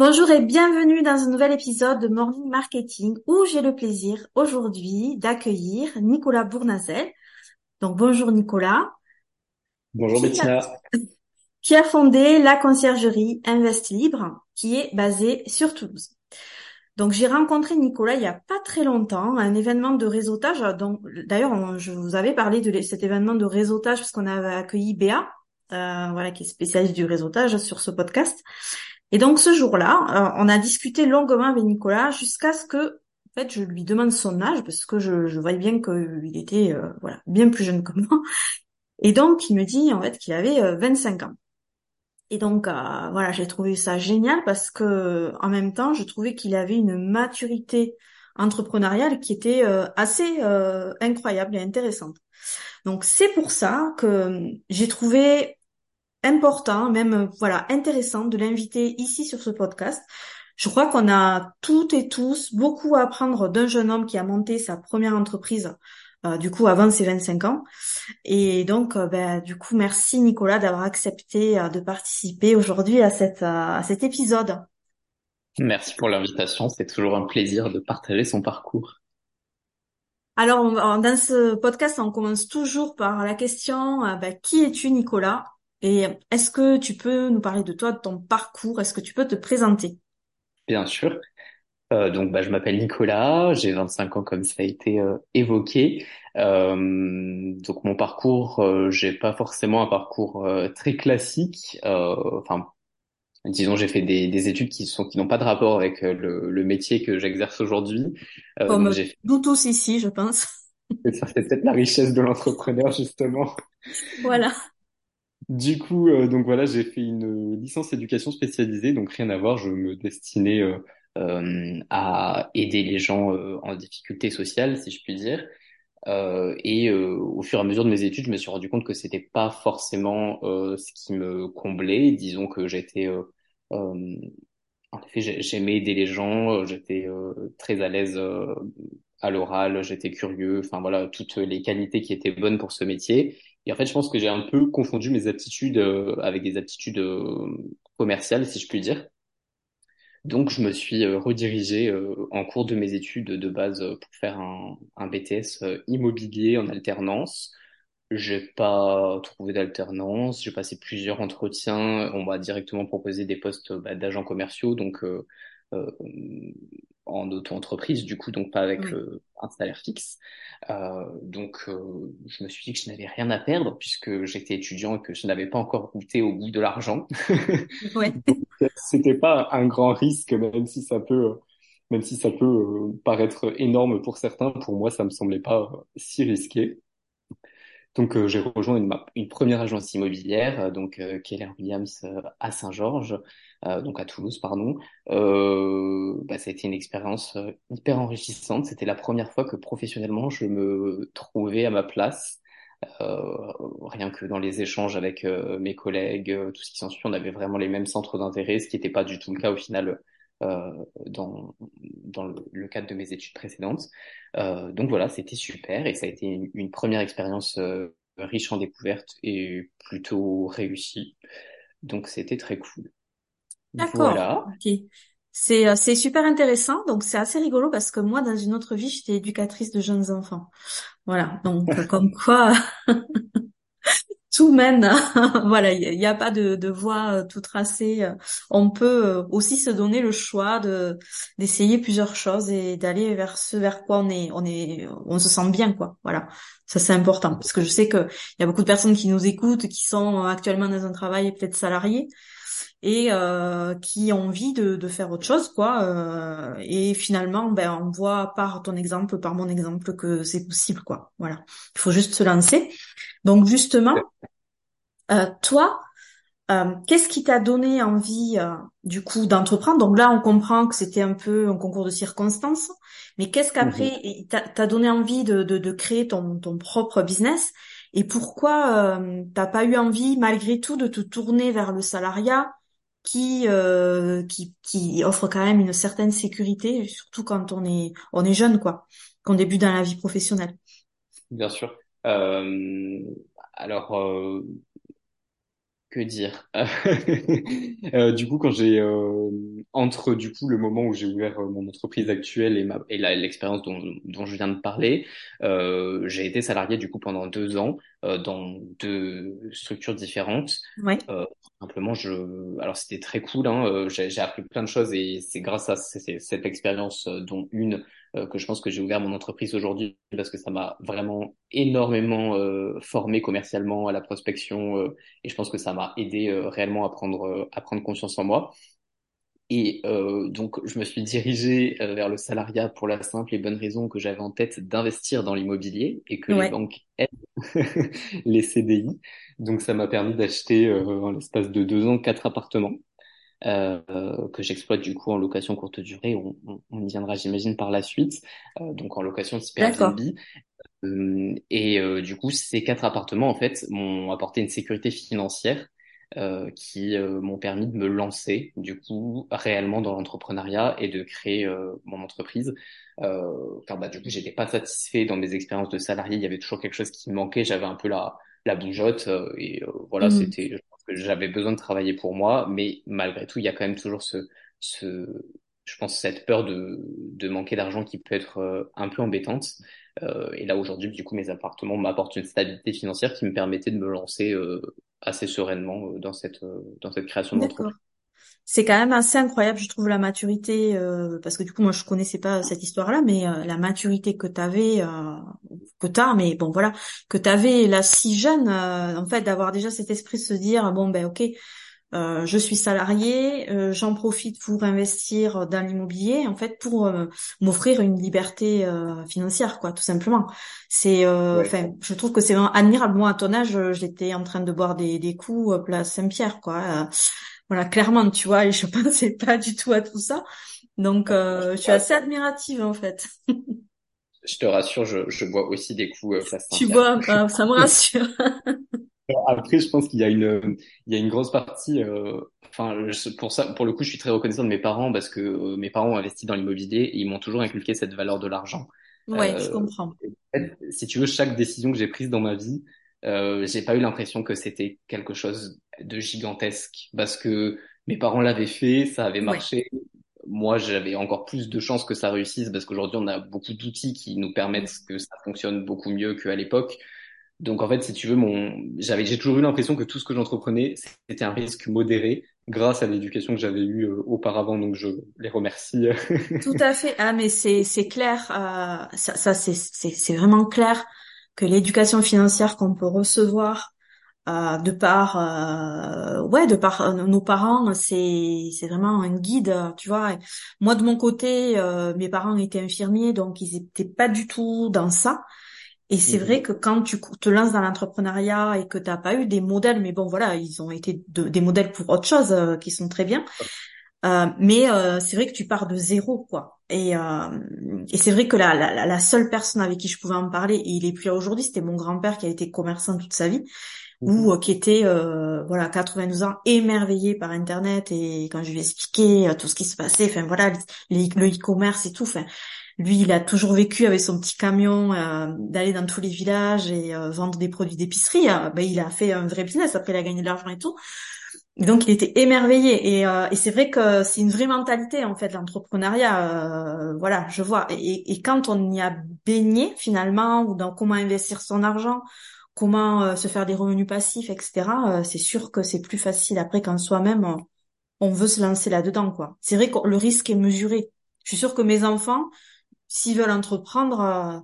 Bonjour et bienvenue dans un nouvel épisode de Morning Marketing où j'ai le plaisir aujourd'hui d'accueillir Nicolas Bournazel. Donc bonjour Nicolas. Bonjour Bettina. Qui a fondé la conciergerie Invest Libre qui est basée sur Toulouse. Donc j'ai rencontré Nicolas il y a pas très longtemps à un événement de réseautage. Donc d'ailleurs je vous avais parlé de cet événement de réseautage parce qu'on avait accueilli Béa, euh, voilà qui est spécialiste du réseautage sur ce podcast. Et donc ce jour-là, euh, on a discuté longuement avec Nicolas jusqu'à ce que, en fait, je lui demande son âge parce que je, voyais bien qu'il était, euh, voilà, bien plus jeune que moi. Et donc il me dit en fait qu'il avait 25 euh, ans. Et donc voilà, j'ai trouvé ça génial parce que en même temps, je trouvais qu'il avait une maturité entrepreneuriale qui était assez incroyable et intéressante. Donc c'est pour ça que j'ai trouvé important, même voilà intéressant de l'inviter ici sur ce podcast. Je crois qu'on a toutes et tous beaucoup à apprendre d'un jeune homme qui a monté sa première entreprise, euh, du coup avant ses 25 ans. Et donc, euh, ben, du coup, merci Nicolas d'avoir accepté euh, de participer aujourd'hui à, cette, à cet épisode. Merci pour l'invitation, c'est toujours un plaisir de partager son parcours. Alors, dans ce podcast, on commence toujours par la question, ben, qui es-tu Nicolas? Et est-ce que tu peux nous parler de toi, de ton parcours? Est-ce que tu peux te présenter? Bien sûr. Euh, donc, bah, je m'appelle Nicolas, j'ai 25 ans comme ça a été euh, évoqué. Euh, donc, mon parcours, euh, j'ai pas forcément un parcours euh, très classique. Enfin, disons, j'ai fait des, des, études qui sont qui n'ont pas de rapport avec le, le métier que j'exerce aujourd'hui. Comme nous tous ici, je pense. C'est peut-être la richesse de l'entrepreneur justement. Voilà. Du coup, euh, donc voilà, j'ai fait une licence éducation spécialisée, donc rien à voir. Je me destinais euh, euh à aider les gens euh, en difficulté sociale, si je puis dire. et au fur et à mesure de mes études, je me suis rendu compte que c'était pas forcément ce qui me comblait. Disons que j'étais, en effet, j'aimais aider les gens. J'étais très à l'aise à l'oral. J'étais curieux. Enfin voilà, toutes les qualités qui étaient bonnes pour ce métier. Et en fait, je pense que j'ai un peu confondu mes aptitudes euh, avec des aptitudes euh, commerciales, si je puis dire. Donc, je me suis euh, redirigé en cours de mes études de base pour faire un, un BTS immobilier en alternance. J'ai pas trouvé d'alternance. J'ai passé plusieurs entretiens. On m'a directement proposé des postes bah, d'agents commerciaux, donc en auto-entreprise, du coup, donc pas avec euh, un salaire fixe. Euh, donc, euh, je me suis dit que je n'avais rien à perdre puisque j'étais étudiant et que je n'avais pas encore goûté au goût de l'argent. Ouais. C'était pas un grand risque, même si ça peut, même si ça peut paraître énorme pour certains. Pour moi, ça me semblait pas si risqué. Donc j'ai rejoint une, une, première agence immobilière, donc Keller Williams à Saint-Georges, euh, donc à Toulouse, pardon. Euh, bah, ça a été une expérience euh, hyper enrichissante. C'était la première fois que professionnellement je me trouvais à ma place. Euh, rien que dans les échanges avec euh, mes collègues, tout ce qui s'ensuit, on avait vraiment les mêmes centres d'intérêt, ce qui n'était pas du tout le cas au final dans, dans le, cadre de mes études précédentes. donc voilà, c'était super et ça a été une, une première expérience riche en découvertes et plutôt réussie. Donc c'était très cool. D'accord. Voilà. Ok. C'est euh, c'est super intéressant. Donc c'est assez rigolo parce que moi dans une autre vie j'étais éducatrice de jeunes enfants. Voilà. Donc euh, comme quoi tout mène. voilà. Il n'y a, pas de, de voie euh, tout tracée. On peut aussi se donner le choix de d'essayer plusieurs choses et d'aller vers ce vers quoi on est on est on se sent bien quoi. Voilà. Ça c'est important parce que je sais que il y a beaucoup de personnes qui nous écoutent qui sont actuellement dans un travail peut-être salarié et euh, qui ont envie de, de, faire autre chose, quoi. Euh, et finalement, ben, on voit par ton exemple, par mon exemple, que c'est possible, quoi. Voilà. Il faut juste se lancer. Donc justement, euh, toi, euh, qu'est-ce qui t'a donné envie, euh, du coup, d'entreprendre? Donc là, on comprend que c'était un peu un concours de circonstances, mais qu'est-ce qu'après mhm. t'a donné envie de, de, de créer ton, ton propre business? Et pourquoi euh, t'as pas eu envie, malgré tout, de te tourner vers le salariat qui, euh, qui qui offre quand même une certaine sécurité, surtout quand on est on est jeune quoi, qu'on débute dans la vie professionnelle. Bien sûr. Euh, alors que dire? Euh, Du coup, quand j'ai euh, entre du coup le moment où j'ai ouvert euh, mon entreprise actuelle et ma et l'expérience dont dont je viens de parler, euh, j'ai été salarié du coup pendant deux ans euh, dans deux structures différentes. Ouais, Euh, simplement, je alors c'était très cool. Hein, euh, j'ai j'ai appris plein de choses et c'est grâce à cette expérience dont une que je pense que j'ai ouvert mon entreprise aujourd'hui parce que ça m'a vraiment énormément euh, formé commercialement à la prospection euh, et je pense que ça m'a aidé euh, réellement à prendre, euh, à prendre confiance en moi. Et euh, donc, je me suis dirigé euh, vers le salariat pour la simple et bonne raison que j'avais en tête d'investir dans l'immobilier et que les ouais, banques aiment les CDI. Donc, ça m'a permis d'acheter euh, en l'espace de deux ans quatre appartements euh, euh, que j'exploite du coup en location courte durée. On, on, on y viendra, j'imagine, par la suite. Euh, donc, en location type Airbnb. d'accord. Euh, et euh, du coup, ces quatre appartements, en fait, m'ont apporté une sécurité financière euh, qui euh, m'ont permis de me lancer, du coup, réellement dans l'entrepreneuriat et de créer euh, mon entreprise. Euh, car bah, du coup, j'étais pas satisfait dans mes expériences de salarié. Il y avait toujours quelque chose qui me manquait. J'avais un peu la, la bougeotte euh, et euh, voilà, Mhm. c'était. J'avais besoin de travailler pour moi, mais malgré tout, il y a quand même toujours ce, ce, je pense, cette peur de, de manquer d'argent qui peut être euh, un peu embêtante. Euh, et là aujourd'hui, du coup, mes appartements m'apportent une stabilité financière qui me permettait de me lancer euh, assez sereinement dans cette euh, dans cette création d'entreprise. C'est quand même assez incroyable, je trouve, la maturité, euh, parce que du coup, moi, je connaissais pas cette histoire-là, mais euh, la maturité que t'avais, euh, que t'as, mais bon, voilà, que t'avais là si jeune, euh, en fait, d'avoir déjà cet esprit de se dire, bon, ben, ok, euh, je suis salarié, euh, j'en profite pour investir dans l'immobilier, en fait, pour m'offrir une liberté euh, financière, quoi, tout simplement. C'est, euh, Ouais. enfin, je trouve que c'est vraiment admirable. Moi, à ton âge, j'étais en train de boire des, des coups place Saint-Pierre, quoi. Voilà, clairement, tu vois, et je pensais pas du tout à tout ça. Donc, euh, je suis assez admirative, en fait. Je te rassure, je, je bois aussi des coups euh, place Tu vois, euh, ça me rassure. Après, je pense qu'il y a une, il y a une grosse partie. euh, enfin, je- pour ça, pour le coup, je suis très reconnaissant de mes parents parce que euh, mes parents ont investi dans l'immobilier et ils m'ont toujours inculqué cette valeur de l'argent. Ouais, je Euh, comprends. si tu veux, chaque décision que j'ai prise dans ma vie, euh, j'ai pas eu l'impression que c'était quelque chose de gigantesque parce que mes parents l'avaient fait, ça avait Ouais. marché. Moi, j'avais encore plus de chances que ça réussisse parce qu'aujourd'hui, on a beaucoup d'outils qui nous permettent que ça fonctionne beaucoup mieux qu'à l'époque. Donc, en fait, si tu veux, mon, j'avais, j'ai toujours eu l'impression que tout ce que j'entreprenais, c'était un risque modéré grâce à l'éducation que j'avais eue euh, auparavant. Donc, je les remercie. Tout à fait. Ah, mais c'est c'est clair. euh, ça, ça c'est c'est c'est vraiment clair que l'éducation financière qu'on peut recevoir euh, de par euh, ouais de par euh, nos parents, c'est c'est vraiment un guide. Tu vois. Moi de mon côté, euh, mes parents étaient infirmiers, donc ils étaient pas du tout dans ça. Et c'est vrai Mhm. que quand tu te lances dans l'entrepreneuriat et que t'as pas eu des modèles, mais bon voilà, ils ont été de- des modèles pour autre chose euh, qui sont très bien. Euh, mais euh, c'est vrai que tu pars de zéro, quoi. Et, euh, et c'est vrai que la, la, la seule personne avec qui je pouvais en parler, et il est plus là aujourd'hui, c'était mon grand-père qui a été commerçant toute sa vie, ou Mhm. euh, qui était, euh, voilà, 92 ans, émerveillé par Internet, et quand je lui ai expliqué euh, tout ce qui se passait, enfin voilà, les- le e-commerce et tout, enfin, lui, il a toujours vécu avec son petit camion, euh, d'aller dans tous les villages et euh, vendre des produits d'épicerie. Euh, ben, il a fait un vrai business, après il a gagné de l'argent et tout. Et donc il était émerveillé et, euh, et c'est vrai que c'est une vraie mentalité en fait l'entrepreneuriat. euh, voilà, je vois. Et, et quand on y a baigné finalement ou dans comment investir son argent, comment euh, se faire des revenus passifs, etc. euh, c'est sûr que c'est plus facile après quand soi-même on, on veut se lancer là-dedans quoi. C'est vrai que le risque est mesuré. Je suis sûre que mes enfants, s'ils veulent entreprendre, euh,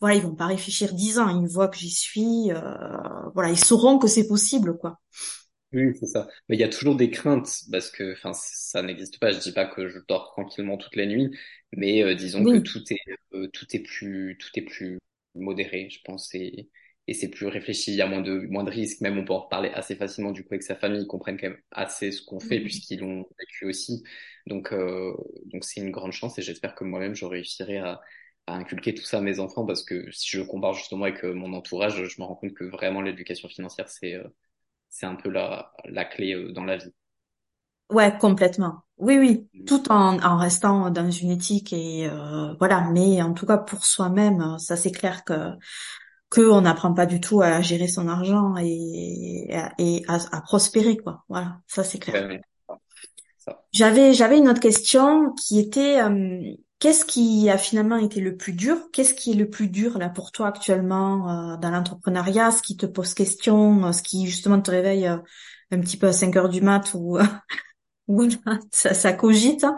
voilà, ils vont pas réfléchir dix ans. Ils voient que j'y suis, euh, voilà, ils sauront que c'est possible quoi. Oui, c'est ça. Mais il y a toujours des craintes parce que, enfin, ça n'existe pas. Je dis pas que je dors tranquillement toute la nuit, mais euh, disons que tout est, euh, tout est plus, tout est plus modéré, je pense, et, et c'est plus réfléchi. Il y a moins de, moins de risques. Même on peut en reparler assez facilement du coup avec sa famille. Ils comprennent quand même assez ce qu'on fait puisqu'ils l'ont vécu aussi. Donc, euh, donc c'est une grande chance et j'espère que moi-même je réussirai à, à inculquer tout ça à mes enfants parce que si je compare justement avec euh, mon entourage, je me rends compte que vraiment l'éducation financière c'est euh, c'est un peu la, la clé euh, dans la vie. Ouais, complètement. Oui, oui, tout en, en restant dans une éthique et euh, voilà. Mais en tout cas, pour soi-même, ça c'est clair que que on n'apprend pas du tout à gérer son argent et, et à, à prospérer quoi. Voilà, ça c'est clair. J'avais j'avais une autre question qui était euh, qu'est-ce qui a finalement été le plus dur? Qu'est-ce qui est le plus dur là pour toi actuellement euh, dans l'entrepreneuriat? Ce qui te pose question, euh, ce qui justement te réveille un petit peu à 5 heures du mat ou ça, ça cogite. Hein?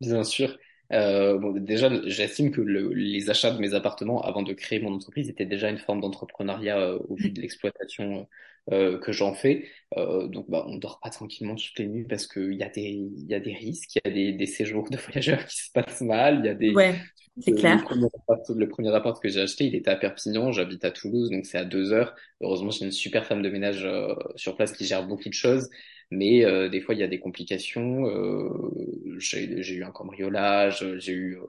Bien sûr. Euh, bon, déjà, j'estime que le, les achats de mes appartements avant de créer mon entreprise étaient déjà une forme d'entrepreneuriat euh, au vu de l'exploitation euh, que j'en fais. Euh, donc, bah, on dort pas tranquillement toutes les nuits parce qu'il y a des, y a des risques, il y a des, des séjours de voyageurs qui se passent mal, il y a des. Ouais, c'est clair. Le premier, appart, le premier appart que j'ai acheté, il était à Perpignan, j'habite à Toulouse, donc c'est à deux heures. Heureusement, j'ai une super femme de ménage euh, sur place qui gère beaucoup de choses mais euh, des fois il y a des complications. Euh, j'ai eu un cambriolage, j'ai eu euh,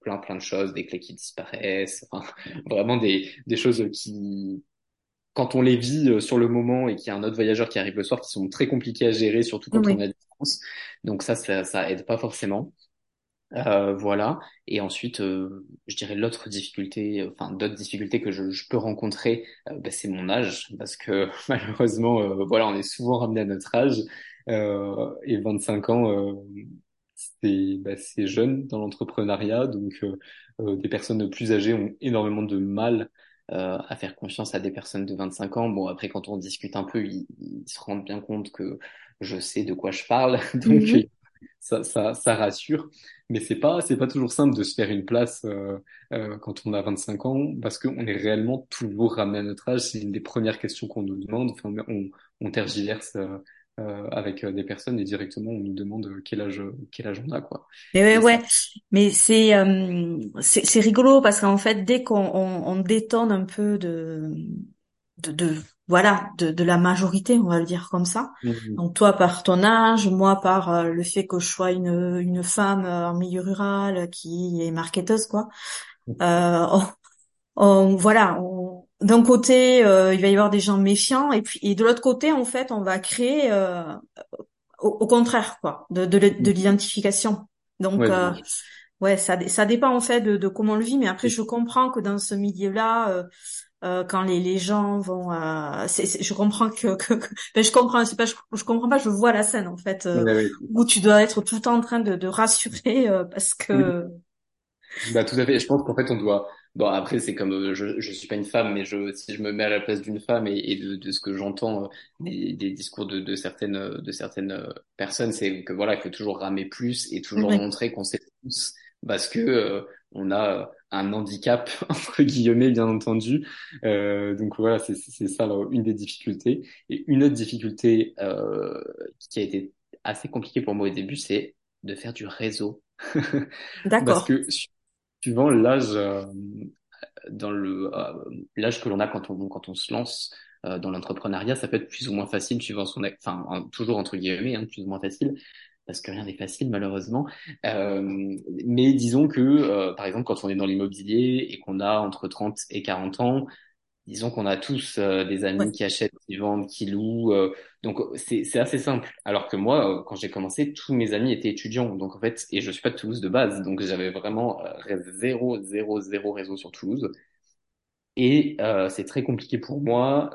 plein plein de choses, des clés qui disparaissent, enfin, vraiment des, des choses qui, quand on les vit sur le moment et qu'il y a un autre voyageur qui arrive le soir, qui sont très compliquées à gérer, surtout quand on est à distance. Donc ça, ça, ça aide pas forcément. Euh, voilà. Et ensuite, euh, je dirais l'autre difficulté, enfin d'autres difficultés que je, je peux rencontrer, euh, bah, c'est mon âge, parce que malheureusement, euh, voilà, on est souvent ramené à notre âge. et 25 ans, c'est bah, c'est jeune dans l'entrepreneuriat, donc des personnes plus âgées ont énormément de mal à faire confiance à des personnes de 25 ans. Bon, après, quand on discute un peu, ils, ils se rendent bien compte que je sais de quoi je parle, donc mm-hmm ça, ça, ça rassure. Mais c'est pas, c'est pas toujours simple de se faire une place euh, euh, quand on a 25 ans, parce qu'on est réellement toujours ramené à notre âge. C'est une des premières questions qu'on nous demande. Enfin, on, on tergiverse euh, euh avec des personnes et directement on nous demande quel âge, quel âge on a, quoi. Mais ouais, ouais. Mais c'est, euh, c'est, rigolo parce qu'en fait, dès qu'on on, on détonne un peu de, de, de voilà, de, de la majorité, on va le dire comme ça. Mhm. Donc toi par ton âge, moi par euh, le fait que je sois une, une femme euh, en milieu rural qui est marketeuse, quoi. Mhm. Euh, on, voilà, d'un côté, il va y avoir des gens méfiants, et puis et de l'autre côté, en fait, on va créer au, contraire, quoi, de, de, de mhm. l'identification. Donc ouais, ouais, ça, ça dépend en fait de, de comment on le vit, mais après je comprends que dans ce milieu-là euh, quand les, les gens vont euh, c'est, je comprends que, que, que ben, je comprends c'est pas je, je, comprends pas je vois la scène en fait euh, où tu dois être tout le temps en train de, de rassurer euh, parce que bah tout à fait. Je pense qu'en fait on doit bon après c'est comme euh, je je suis pas une femme mais je si je me mets à la place d'une femme et, et de, de ce que j'entends des, des discours de, de certaines de certaines personnes c'est que voilà il faut toujours ramer plus et toujours montrer qu'on sait tous parce que on a un handicap entre guillemets bien entendu. Euh, donc voilà, c'est ça une des difficultés. Et une autre difficulté euh, qui a été assez compliquée pour moi au début, c'est de faire du réseau. D'accord. Parce que suivant l'âge euh, dans le euh, l'âge que l'on a quand on quand on se lance euh, dans l'entrepreneuriat, ça peut être plus ou moins facile suivant son enfin toujours entre guillemets, hein, plus ou moins facile parce que rien n'est facile malheureusement. Euh, mais disons que, euh, par exemple, quand on est dans l'immobilier et qu'on a entre 30 et 40 ans, disons qu'on a tous euh, des amis qui achètent, qui vendent, qui louent. Euh, donc c'est assez simple. Alors que moi, euh, quand j'ai commencé, tous mes amis étaient étudiants. Donc en fait, et je suis pas de Toulouse de base, donc j'avais vraiment zéro, zéro, zéro réseau sur Toulouse. Et c'est très compliqué pour moi.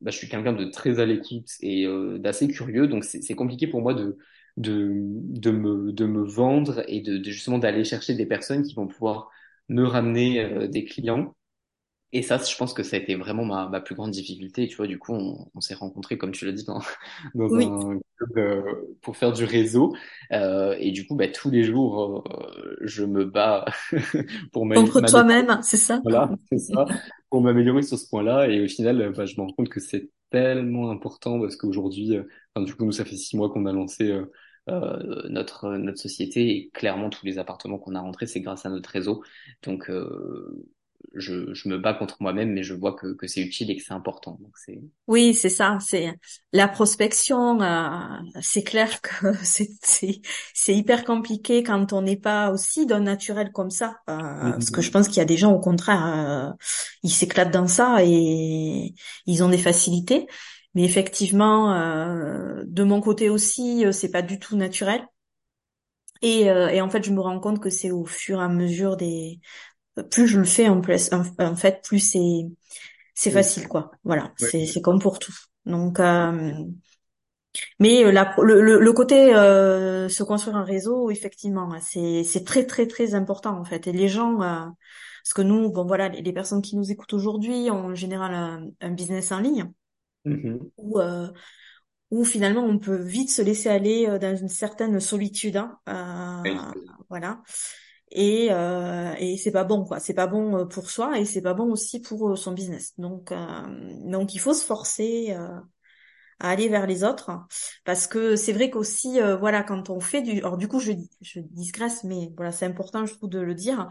Bah, je suis quelqu'un de très à l'écoute et d'assez curieux, donc c'est compliqué pour moi de de, de, me, de me vendre et de, de justement d'aller chercher des personnes qui vont pouvoir me ramener euh, des clients. Et ça, je pense que ça a été vraiment ma, ma plus grande difficulté. Tu vois, du coup, on, on s'est rencontrés, comme tu l'as dit, dans, dans un club euh, pour faire du réseau. Euh, et du coup, bah, tous les jours, euh, je me bats pour Contre toi-même, c'est ça? Voilà, c'est ça. Pour m'améliorer sur ce point-là. Et au final, bah, je me rends compte que c'est tellement important parce qu'aujourd'hui, enfin, du coup, nous, ça fait six mois qu'on a lancé euh, notre notre société et clairement tous les appartements qu'on a rentrés c'est grâce à notre réseau donc euh, je, je me bats contre moi-même mais je vois que, que c'est utile et que c'est important. Donc c'est oui c'est ça c'est la prospection euh, c'est clair que c'est c'est c'est hyper compliqué quand on n'est pas aussi d'un naturel comme ça euh, parce que je pense qu'il y a des gens au contraire euh, ils s'éclatent dans ça et ils ont des facilités. Mais effectivement, euh, de mon côté aussi, euh, c'est pas du tout naturel. Et, euh, et, en fait, je me rends compte que c'est au fur et à mesure des plus je le fais en plus, en, fait, plus c'est c'est Oui. facile, quoi. Voilà, Ouais. c'est c'est comme pour tout. Donc, euh, mais la, le, le, le côté euh, se construire un réseau, effectivement, c'est c'est très très très important en fait. Et les gens, euh, parce que nous, bon voilà, les, les personnes qui nous écoutent aujourd'hui ont en général un, un business en ligne Mhm. où euh, où finalement on peut vite se laisser aller euh, dans une certaine solitude, hein, euh, voilà. Et euh, et c'est pas bon quoi, c'est pas bon euh, pour soi et c'est pas bon aussi pour euh, son business. Donc euh, donc il faut se forcer euh, à aller vers les autres parce que c'est vrai qu'aussi euh, voilà quand on fait du alors du coup je je digresse mais voilà c'est important je trouve de le dire.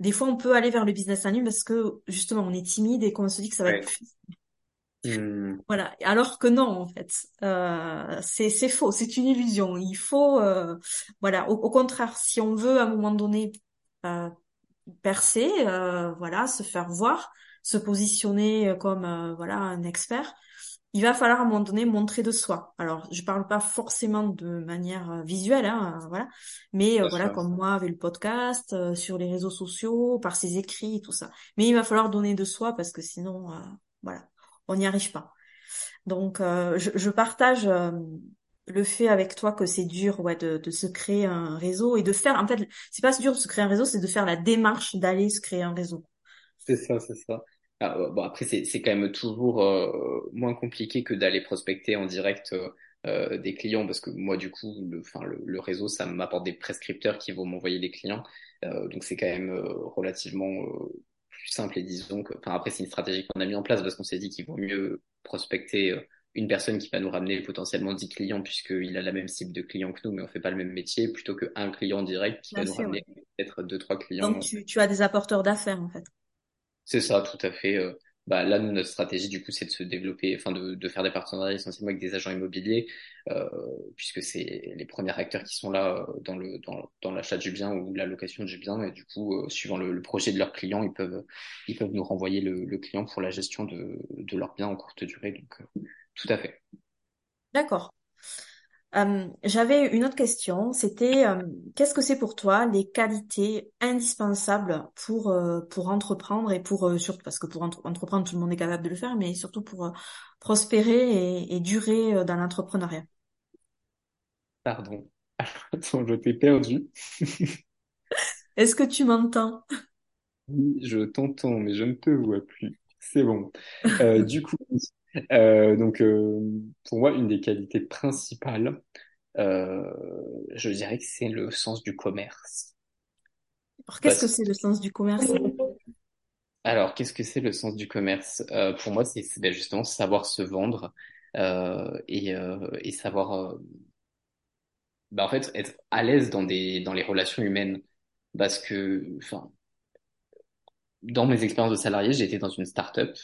Des fois on peut aller vers le business en ligne parce que justement on est timide et qu'on se dit que ça va être Ouais. Hmm. voilà, alors que non, en fait, euh, c'est c'est faux, c'est une illusion. Il faut, euh, voilà, au, au contraire, si on veut à un moment donné euh, percer, euh, voilà, se faire voir, se positionner comme euh, voilà un expert, il va falloir à un moment donné montrer de soi. Alors, je parle pas forcément de manière euh, visuelle, hein, voilà, mais euh, voilà, comme moi avec le podcast, euh, sur les réseaux sociaux, par ses écrits, tout ça. Mais il va falloir donner de soi parce que sinon, euh, voilà, on n'y arrive pas. Donc, euh, je, partage euh, le fait avec toi que c'est dur, ouais, de, se créer un réseau et de faire. En fait, c'est pas dur de se créer un réseau, c'est de faire la démarche d'aller se créer un réseau. C'est ça, c'est ça. Euh, bon, après, c'est, quand même toujours moins compliqué que d'aller prospecter en direct des clients parce que moi, du coup, le, réseau, ça m'apporte des prescripteurs qui vont m'envoyer des clients. Donc, c'est quand même relativement plus simple et disons que, enfin, après, c'est une stratégie qu'on a mis en place parce qu'on s'est dit qu'il vaut mieux prospecter euh, une personne qui va nous ramener potentiellement 10 clients puisqu'il a la même cible de clients que nous, mais on fait pas le même métier, plutôt qu'un client direct qui va nous ouais. ramener peut-être deux, trois Donc, clients tu, tu as des apporteurs d'affaires, en fait. c'est ça, tout à fait. Bah, là, nous, notre stratégie, du coup, c'est de se développer, enfin, de, de faire des partenariats essentiellement avec des agents immobiliers, euh, puisque c'est les premiers acteurs qui sont là euh, dans le dans, dans l'achat du bien ou la location du bien. Et du coup, euh, suivant le, le projet de leurs clients, ils peuvent ils peuvent nous renvoyer le, le client pour la gestion de de leur bien en courte durée. Donc, euh, tout à fait. D'accord. Euh, j'avais une autre question, c'était euh, qu'est-ce que c'est pour toi les qualités indispensables pour euh, pour entreprendre et pour surtout parce que pour entre- entreprendre tout le monde est capable de le faire, mais surtout pour prospérer et, et durer dans l'entrepreneuriat? Pardon. Attends, je t'ai perdu. Est-ce que tu m'entends? Oui, je t'entends, mais je ne te vois plus. C'est bon. Du coup, euh, donc euh, pour moi, une des qualités principales, euh, je dirais que c'est le sens du commerce. Alors qu'est-ce que c'est le sens du commerce? alors, qu'est-ce que c'est le sens du commerce? Pour moi, c'est ben, justement savoir se vendre et, et savoir, ben, en fait, être à l'aise dans des dans les relations humaines. Parce que, enfin, dans mes expériences de salarié, j'ai été dans une start-up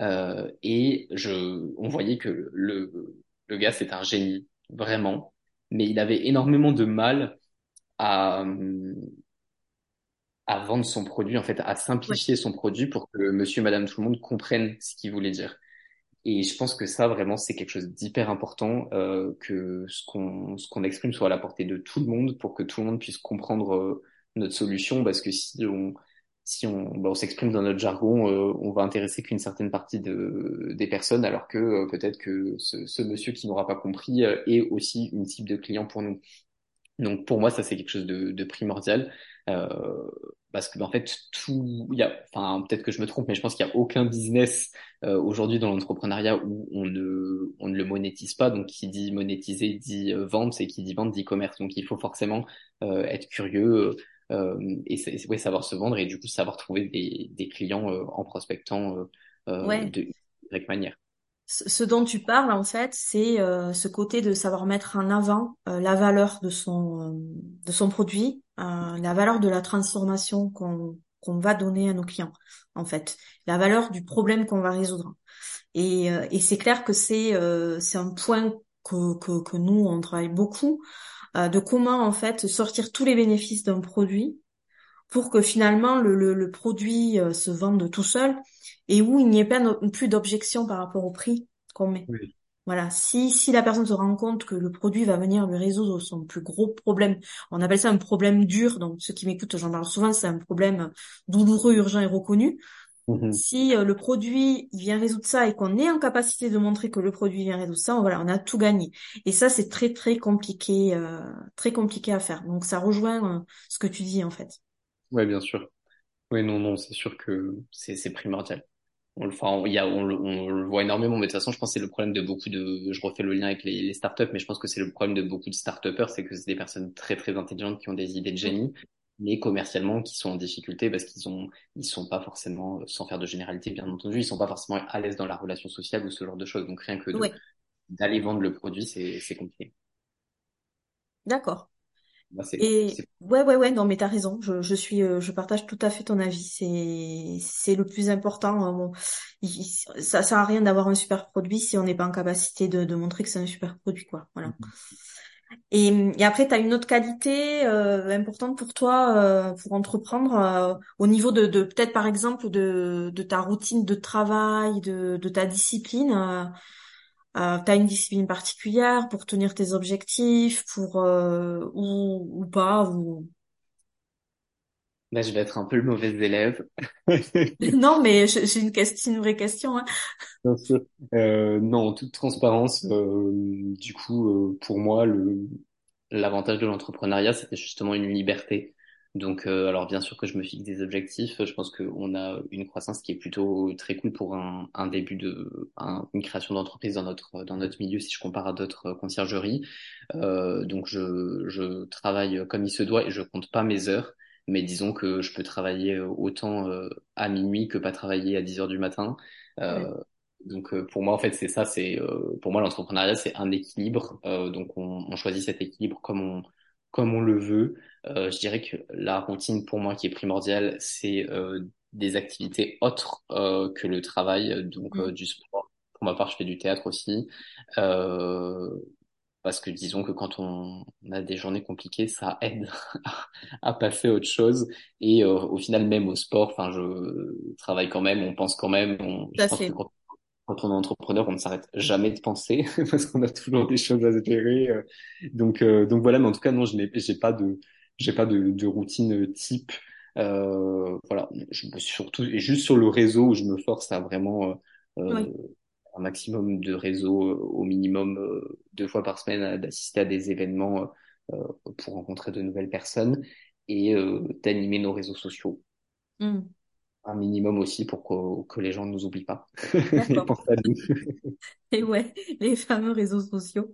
euh, et je, on voyait que le, le gars, c'est un génie, vraiment, mais il avait énormément de mal à, à vendre son produit, en fait, à simplifier son produit pour que monsieur, madame, tout le monde comprenne ce qu'il voulait dire. Et je pense que ça, vraiment, c'est quelque chose d'hyper important, euh, que ce qu'on ce qu'on exprime soit à la portée de tout le monde pour que tout le monde puisse comprendre euh, notre solution, parce que si on si on bah, on s'exprime dans notre jargon, euh, on va intéresser qu'une certaine partie de des personnes, alors que euh, peut-être que ce, ce monsieur qui n'aura pas compris euh, est aussi une cible de client pour nous. Donc pour moi, ça c'est quelque chose de, de primordial euh, parce que en fait tout, il y a, enfin peut-être que je me trompe, mais je pense qu'il y a aucun business euh, aujourd'hui dans l'entrepreneuriat où on ne on ne le monétise pas. Donc qui dit monétiser dit euh, vente, et qui dit vente dit commerce. Donc il faut forcément être curieux et c'est, c'est- ouais, savoir se vendre et du coup savoir trouver des, des clients euh, en prospectant euh, euh, ouais. de quelque manière. Ce dont tu parles, en fait, c'est euh, ce côté de savoir mettre en avant euh, la valeur de son, euh, de son produit, euh, la valeur de la transformation qu'on qu'on va donner à nos clients, en fait, la valeur du problème qu'on va résoudre. Et, euh, et c'est clair que c'est euh, c'est un point que, que, que nous, on travaille beaucoup, euh, de comment, en fait, sortir tous les bénéfices d'un produit pour que finalement le, le, le produit euh, se vende tout seul et où il n'y ait pas no- plus d'objection par rapport au prix qu'on met. Oui. Voilà, si si la personne se rend compte que le produit va venir lui résoudre son plus gros problème, on appelle ça un problème dur. Donc ceux qui m'écoutent, j'en parle souvent, c'est un problème douloureux, urgent et reconnu. Mhm. Si euh, le produit il vient résoudre ça et qu'on est en capacité de montrer que le produit vient résoudre ça, voilà, on a tout gagné. Et ça, c'est très très compliqué, euh, très compliqué à faire. Donc ça rejoint euh, ce que tu dis en fait. Ouais, bien sûr. Oui, non, non, c'est sûr que c'est primordial. On le, y a, on le, on le voit énormément, mais de toute façon, je pense que c'est le problème de beaucoup de, je refais le lien avec les, les startups, mais je pense que c'est le problème de beaucoup de startupeurs, c'est que c'est des personnes très, très intelligentes qui ont des idées de génie, mais commercialement qui sont en difficulté parce qu'ils ont, ils sont pas forcément, sans faire de généralité, bien entendu, ils sont pas forcément à l'aise dans la relation sociale ou ce genre de choses. Donc rien que Ouais, d'aller vendre le produit, c'est, c'est compliqué. d'accord. Et ouais, ouais, ouais, non, mais t'as raison. Je, je suis, euh, je partage tout à fait ton avis. C'est, c'est le plus important. euh, bon, il- il- ça sert à rien d'avoir un super produit si on n'est pas en capacité de, de montrer que c'est un super produit, quoi. Voilà. Et, et après, tu as une autre qualité euh, importante pour toi euh, pour entreprendre euh, au niveau de, de peut-être par exemple de, de ta routine de travail, de, de ta discipline. Euh, euh, tu as une discipline particulière pour tenir tes objectifs, pour euh, ou, ou pas ou... là, je vais être un peu le mauvais élève. Non, mais j'ai une question, une vraie question. Hein. Euh, non, en toute transparence, euh, du coup, euh, pour moi, le l'avantage de l'entrepreneuriat, c'était justement une liberté. Donc, euh, alors bien sûr que je me fixe des objectifs. Je pense qu'on a une croissance qui est plutôt très cool pour un, un début de un- une création d'entreprise dans notre dans notre milieu, si je compare à d'autres conciergeries. Euh, donc, je je travaille comme il se doit et je compte pas mes heures. Mais disons que je peux travailler autant euh, à minuit que pas travailler à 10 heures du matin. Ouais. Euh, donc euh, pour moi en fait c'est ça, c'est euh, pour moi l'entrepreneuriat c'est un équilibre. Euh, donc on, on choisit cet équilibre comme on comme on le veut. Euh, je dirais que la routine pour moi qui est primordiale c'est euh, des activités autres euh, que le travail, donc euh, Mm. du sport. Pour ma part je fais du théâtre aussi. Euh, parce que disons que quand on, a des journées compliquées, ça aide à, passer à autre chose. Et euh, au final, même au sport, enfin, je travaille quand même, on pense quand même. On, je pense que quand, quand on est entrepreneur, on ne s'arrête jamais de penser parce qu'on a toujours des choses à gérer. euh. Donc, euh, donc voilà. Mais en tout cas, non, je n'ai, j'ai pas de, j'ai pas de, de routine type. Euh, voilà. Je surtout et juste sur le réseau où je me force à vraiment euh, Oui, euh, un maximum de réseau, euh, au minimum euh, deux fois par semaine, à- d'assister à des événements euh, euh, pour rencontrer de nouvelles personnes et euh, d'animer nos réseaux sociaux. Mm. Un minimum aussi pour que, que les gens ne nous oublient pas et D'accord. pensent à nous. Et ouais, les fameux réseaux sociaux.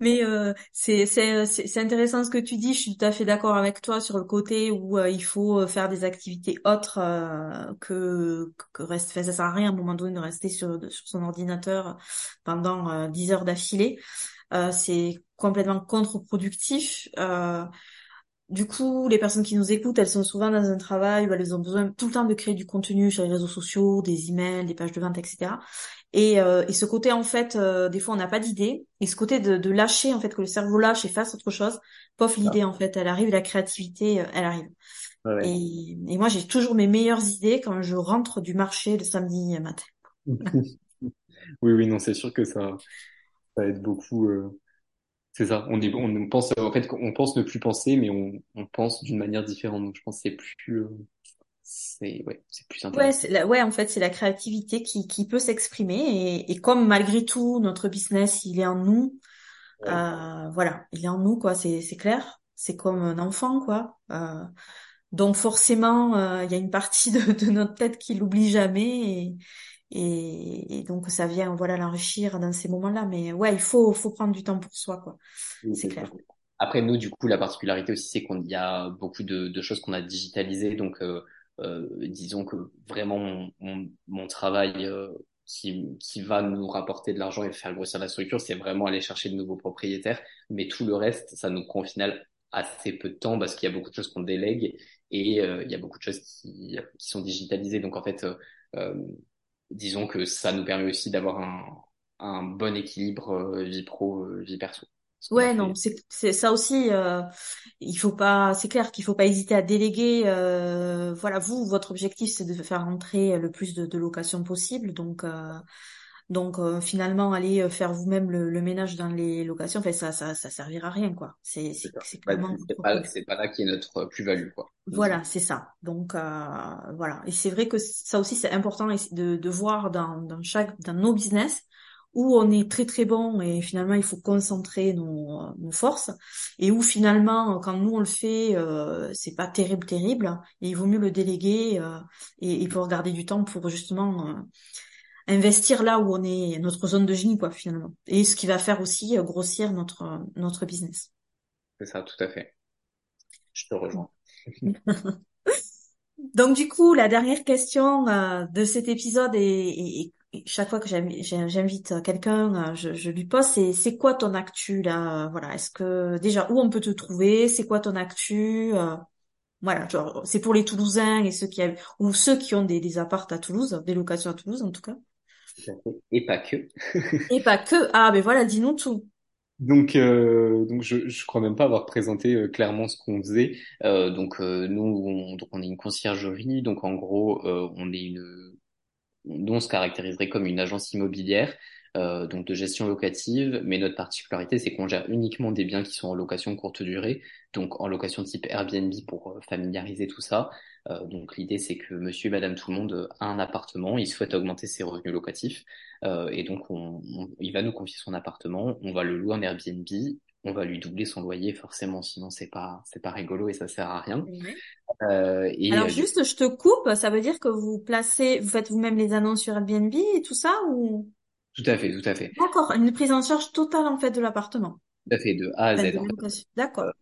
Mais euh, c'est c'est c'est intéressant ce que tu dis. Je suis tout à fait d'accord avec toi sur le côté où euh, il faut euh, faire des activités autres euh, que que reste. Ça sert à rien à un moment donné de rester sur sur son ordinateur pendant euh, 10 heures d'affilée. Euh, c'est complètement contre-productif. Euh, du coup, les personnes qui nous écoutent, elles sont souvent dans un travail où elles ont besoin tout le temps de créer du contenu sur les réseaux sociaux, des emails, des pages de vente, etc. Et, euh, et ce côté, en fait, euh, des fois, on n'a pas d'idée. Et ce côté de, de lâcher, en fait, que le cerveau lâche et fasse autre chose, pof, Ah, l'idée, en fait, elle arrive, la créativité, euh, elle arrive. ouais. Et, et moi, j'ai toujours mes meilleures idées quand je rentre du marché le samedi matin. Oui, oui, non, c'est sûr que ça, ça aide beaucoup. euh, c'est ça. On est, on pense, en fait, on pense ne plus penser, mais on, on pense d'une manière différente. Donc, je pense que c'est plus, euh, c'est, ouais, c'est plus Ouais, intéressant. c'est la, ouais, en fait, c'est la créativité qui, qui peut s'exprimer. Et, et comme malgré tout, notre business, il est en nous, Ouais. euh, voilà, il est en nous, quoi, c'est, c'est clair. C'est comme un enfant, quoi. Euh, donc forcément, euh, il y a une partie de, de notre tête qui l'oublie jamais. Et, et, et donc, ça vient, voilà, l'enrichir dans ces moments-là. Mais ouais, il faut, faut prendre du temps pour soi, quoi. Oui, C'est clair. Après, nous, du coup, la particularité aussi, c'est qu'on y a beaucoup de, de choses qu'on a digitalisées. Donc, euh, disons que vraiment, mon, mon, mon travail euh, qui, qui va nous rapporter de l'argent et faire grossir la structure, c'est vraiment aller chercher de nouveaux propriétaires. Mais tout le reste, ça nous prend au final assez peu de temps parce qu'il y a beaucoup de choses qu'on délègue et euh, il y a beaucoup de choses qui, qui sont digitalisées. Donc, en fait, euh, euh, disons que ça nous permet aussi d'avoir un, un bon équilibre euh, vie pro, euh, vie perso. Ouais, non, c'est c'est ça aussi. Euh, il faut pas, c'est clair qu'il faut pas hésiter à déléguer. euh, voilà, vous, votre objectif, c'est de faire rentrer le plus de, de locations possible. Donc, euh, Donc euh, finalement, aller euh, faire vous-même le, le ménage dans les locations, enfin ça, ça, ça servira à rien quoi. C'est, c'est, c'est Bah, clairement c'est pas, c'est pas là qui est notre plus-value, quoi. Voilà, c'est ça. Donc euh, voilà. Et c'est vrai que ça aussi c'est important de, de voir dans, dans chaque dans nos business où on est très très bon et finalement il faut concentrer nos, nos forces et où finalement quand nous on le fait euh, c'est pas terrible terrible et il vaut mieux le déléguer euh, et, et pouvoir garder du temps pour justement euh, investir là où on est notre zone de génie quoi finalement et ce qui va faire aussi euh, grossir notre notre business. C'est ça, tout à fait. Je te rejoins. Donc du coup, la dernière question euh, de cet épisode et chaque fois que j'inv- j'in- j'invite quelqu'un, euh, je, je lui pose, c'est c'est quoi ton actu là? Voilà, est-ce que déjà où on peut te trouver? C'est quoi ton actu? Euh, voilà, genre c'est pour les Toulousains et ceux qui ou ceux qui ont des, des apparts à Toulouse, des locations à Toulouse en tout cas. Et pas que. Et pas que. Ah ben voilà, dis-nous tout. Donc, euh, donc je, je crois même pas avoir présenté euh, clairement ce qu'on faisait. Euh, donc, euh, nous, on, donc on est une conciergerie. Donc, en gros, euh, on est une, on se caractériserait comme une agence immobilière, euh, donc de gestion locative. Mais notre particularité, c'est qu'on gère uniquement des biens qui sont en location courte durée, donc en location type Airbnb pour euh, familiariser tout ça. Euh, donc, l'idée, c'est que Monsieur et Madame tout le monde a un appartement, il souhaite augmenter ses revenus locatifs. Euh, et donc, on, on- il va nous confier son appartement, on va le louer en Airbnb, on va lui doubler son loyer forcément, sinon c'est pas c'est pas rigolo et ça sert à rien. Euh, et Alors euh, juste, je te coupe, ça veut dire que vous placez, vous faites vous-même les annonces sur Airbnb et tout ça ou? tout à fait, tout à fait, D'accord, une prise en charge totale en fait de l'appartement. tout à fait de A à Z. D'accord.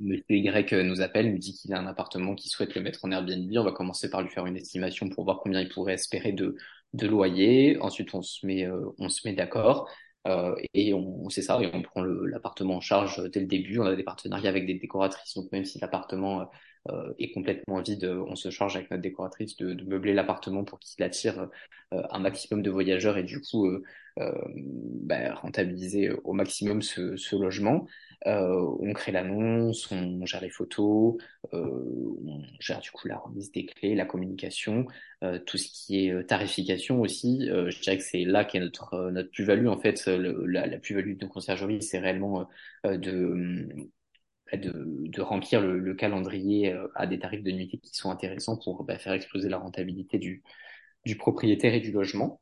Monsieur Y euh, nous appelle, nous dit qu'il a un appartement, qu'il souhaite le mettre en Airbnb. On va commencer par lui faire une estimation pour voir combien il pourrait espérer de de loyer. Ensuite, on se met euh, on se met d'accord. Euh, et on, c'est ça, et on prend l'appartement en charge dès le début. On a des partenariats avec des décoratrices, donc même si l'appartement euh, est complètement vide, on se charge avec notre décoratrice de, meubler l'appartement pour qu'il attire euh, un maximum de voyageurs et du coup euh, euh, bah, rentabiliser au maximum ce logement. Euh, on crée l'annonce, on gère les photos, euh, on gère du coup la remise des clés, la communication, euh, tout ce qui est euh, tarification aussi. Je dirais que c'est là qu'est notre notre plus-value en fait. La, plus-value de conciergerie, c'est réellement de bah, de, de remplir le, le calendrier à des tarifs de nuitée qui sont intéressants pour bah, faire exploser la rentabilité du du propriétaire et du logement.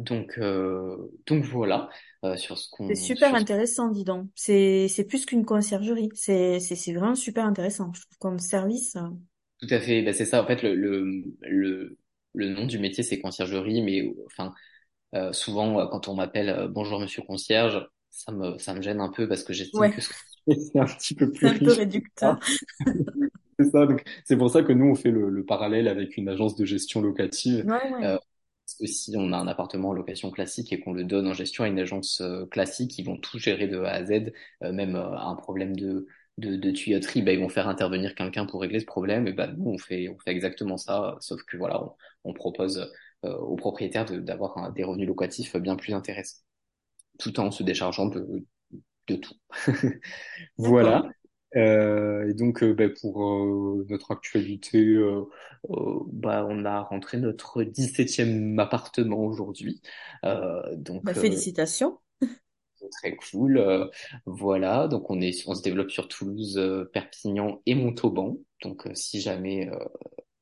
Donc euh, donc voilà euh, sur ce C'est qu'on super sur ce intéressant, dis donc. C'est c'est plus qu'une conciergerie. C'est c'est c'est vraiment super intéressant. Je trouve comme service. euh, Tout à fait, bah, c'est ça. En fait, le, le, le, le nom du métier, c'est conciergerie, mais enfin, euh, souvent, euh, quand on m'appelle euh, Bonjour Monsieur Concierge, ça me, ça me gêne un peu parce que j'estime Ouais, que c'est un petit peu c'est plus un peu réducteur. C'est ça. Donc, c'est pour ça que nous, on fait le, le parallèle avec une agence de gestion locative. Ouais, ouais. Si on a un appartement en location classique et qu'on le donne en gestion à une agence euh, classique, ils vont tout gérer de A à Z, euh, même euh, un problème de, de, de tuyauterie, bah, ils vont faire intervenir quelqu'un pour régler ce problème. Et bah, nous, on fait, on fait exactement ça, sauf que voilà, on, on propose euh, aux propriétaires d'avoir des revenus locatifs bien plus intéressants, tout en se déchargeant de, de tout. Voilà. Euh, et donc, euh, bah, pour euh, notre actualité, euh, euh, bah, on a rentré notre dix-septième appartement aujourd'hui. Euh, Bah, donc, euh, félicitations. très cool. Euh, voilà. Donc, on est, on se développe sur Toulouse, Perpignan et Montauban. Donc, si jamais euh,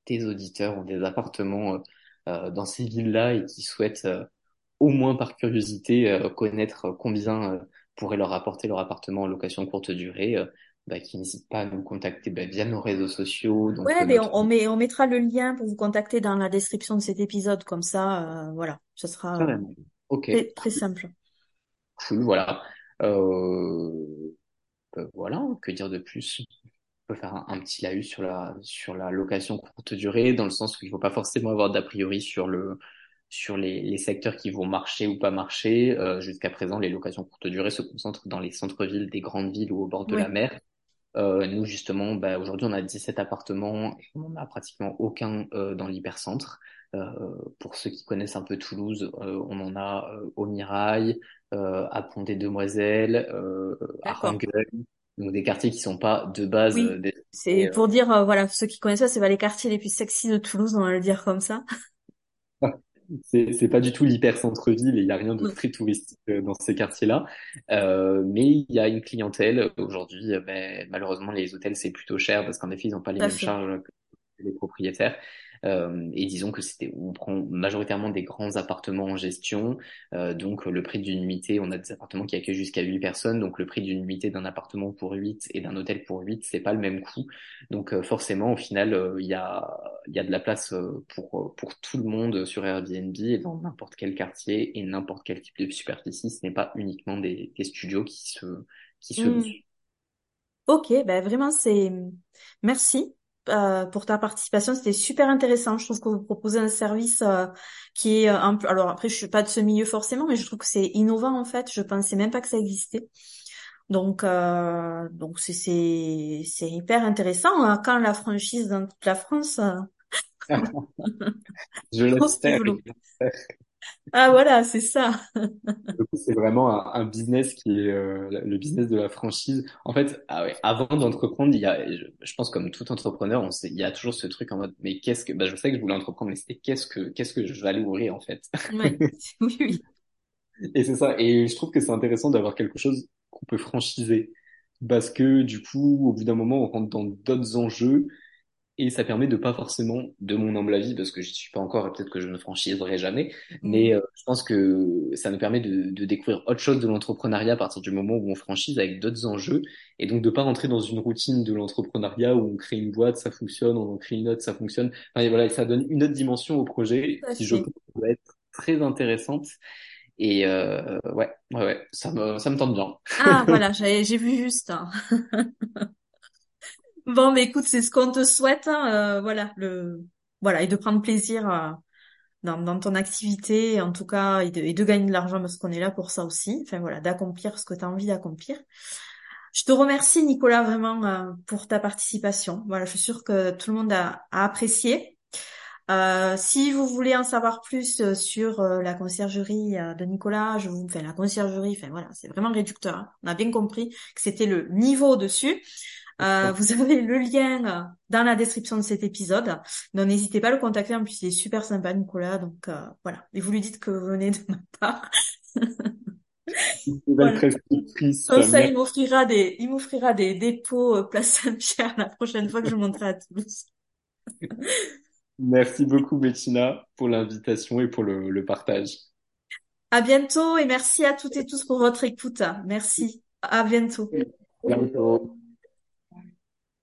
tes auditeurs ont des appartements dans ces villes-là et qui souhaitent euh, au moins par curiosité euh, connaître combien pourrait leur apporter leur appartement en location courte durée, euh, bah, qui n'hésitent pas à nous contacter bah, via nos réseaux sociaux, donc Ouais, euh, mais on, on met on mettra le lien pour vous contacter dans la description de cet épisode. Comme ça, euh, voilà, ce sera carrément. Ok, très très simple. cool, voilà. Euh, bah, voilà, que dire de plus? On peut faire un, un petit laïus sur la sur la location courte durée, dans le sens où il ne faut pas forcément avoir d'a priori sur le sur les, les secteurs qui vont marcher ou pas marcher. Euh, jusqu'à présent, les locations courte durée se concentrent dans les centres-villes des grandes villes ou au bord de la mer. Euh, nous, justement, bah, aujourd'hui, on a 17 appartements et on n'en a pratiquement aucun euh, dans l'hypercentre. Euh, pour ceux qui connaissent un peu Toulouse, euh, on en a euh, au Mirail, euh, à Pont-des-Demoiselles, euh, à d'accord. Rangueul, donc des quartiers qui sont pas de base Oui, c'est pour dire, euh, voilà, ceux qui connaissent pas, c'est pas les quartiers les plus sexy de Toulouse, on va le dire comme ça. C'est pas du tout l'hyper centre-ville et il y a rien de très touristique euh, dans ces quartiers-là. Euh, mais il y a une clientèle aujourd'hui. euh, ben, malheureusement, les hôtels c'est plutôt cher parce qu'en effet, ils n'ont pas les mêmes charges que les propriétaires. Euh, et disons que c'était, on prend majoritairement des grands appartements en gestion. Euh, donc le prix d'une nuitée, on a des appartements qui accueillent jusqu'à 8 personnes. Donc le prix d'une nuitée d'un appartement pour 8 et d'un hôtel pour 8, c'est pas le même coût. Donc euh, forcément, au final, euh, il y a, il y a de la place pour, pour tout le monde sur Airbnb et dans n'importe quel quartier et n'importe quel type de superficie. Ce n'est pas uniquement des, des studios qui se, qui se. Hmm. Ok, ben vraiment c'est merci euh, pour ta participation, c'était super intéressant. Je trouve que vous proposez un service euh, qui est euh, un peu alors après je suis pas de ce milieu forcément, mais je trouve que c'est innovant en fait. Je pensais même pas que ça existait. Donc euh, donc c'est c'est c'est hyper intéressant. hein. Quand la franchise dans toute la France, euh, Je l'espère. Ah voilà, c'est ça. C'est vraiment un, un business qui est euh, le business de la franchise. En fait, ah ouais, avant d'entreprendre, il y a, je, je pense comme tout entrepreneur, on sait, il y a toujours ce truc en mode, mais qu'est-ce que, bah, je sais que je voulais entreprendre, mais c'était qu'est-ce que, qu'est-ce que je vais aller ouvrir en fait? Ouais. Oui, oui. Et c'est ça. Et je trouve que c'est intéressant d'avoir quelque chose qu'on peut franchiser, parce que du coup, au bout d'un moment, on rentre dans d'autres enjeux Et ça permet de pas forcément, de mon humble avis, parce que j'y suis pas encore et peut-être que je ne franchiserai jamais, mais Mm. euh, je pense que ça nous permet de, de découvrir autre chose de l'entrepreneuriat à partir du moment où on franchise avec d'autres enjeux, et donc de pas rentrer dans une routine de l'entrepreneuriat où on crée une boîte, ça fonctionne, on en crée une autre, ça fonctionne. Enfin, et voilà, et ça donne une autre dimension au projet qui, je pense, va être très intéressante. Et euh, ouais, ouais, ouais, ça me, ça me tente bien. Ah voilà, j'ai j'ai vu juste. hein. Bon, mais écoute, c'est ce qu'on te souhaite, hein, euh, voilà, le, voilà, et de prendre plaisir euh, dans, dans ton activité, en tout cas, et de, et de gagner de l'argent parce qu'on est là pour ça aussi. Enfin voilà, d'accomplir ce que tu as envie d'accomplir. Je te remercie, Nicolas, vraiment euh, pour ta participation. Voilà, je suis sûre que tout le monde a, a apprécié. Euh, si vous voulez en savoir plus euh, sur euh, la conciergerie euh, de Nicolas, je vous, enfin la conciergerie, enfin voilà, c'est vraiment réducteur. hein. On a bien compris que c'était le niveau dessus. Euh, vous avez le lien euh, dans la description de cet épisode. Donc n'hésitez pas à le contacter. En plus, il est super sympa, Nicolas. Donc euh, voilà. Et vous lui dites que vous venez de ma part. Voilà. Comme ça, il m'offrira des, il m'offrira des dépôts euh, Place Saint-Pierre la prochaine fois que je monterai à Toulouse. merci beaucoup, Bettina, pour l'invitation et pour le, le partage. À bientôt et merci à toutes et tous pour votre écoute. Merci. À bientôt. Bientôt.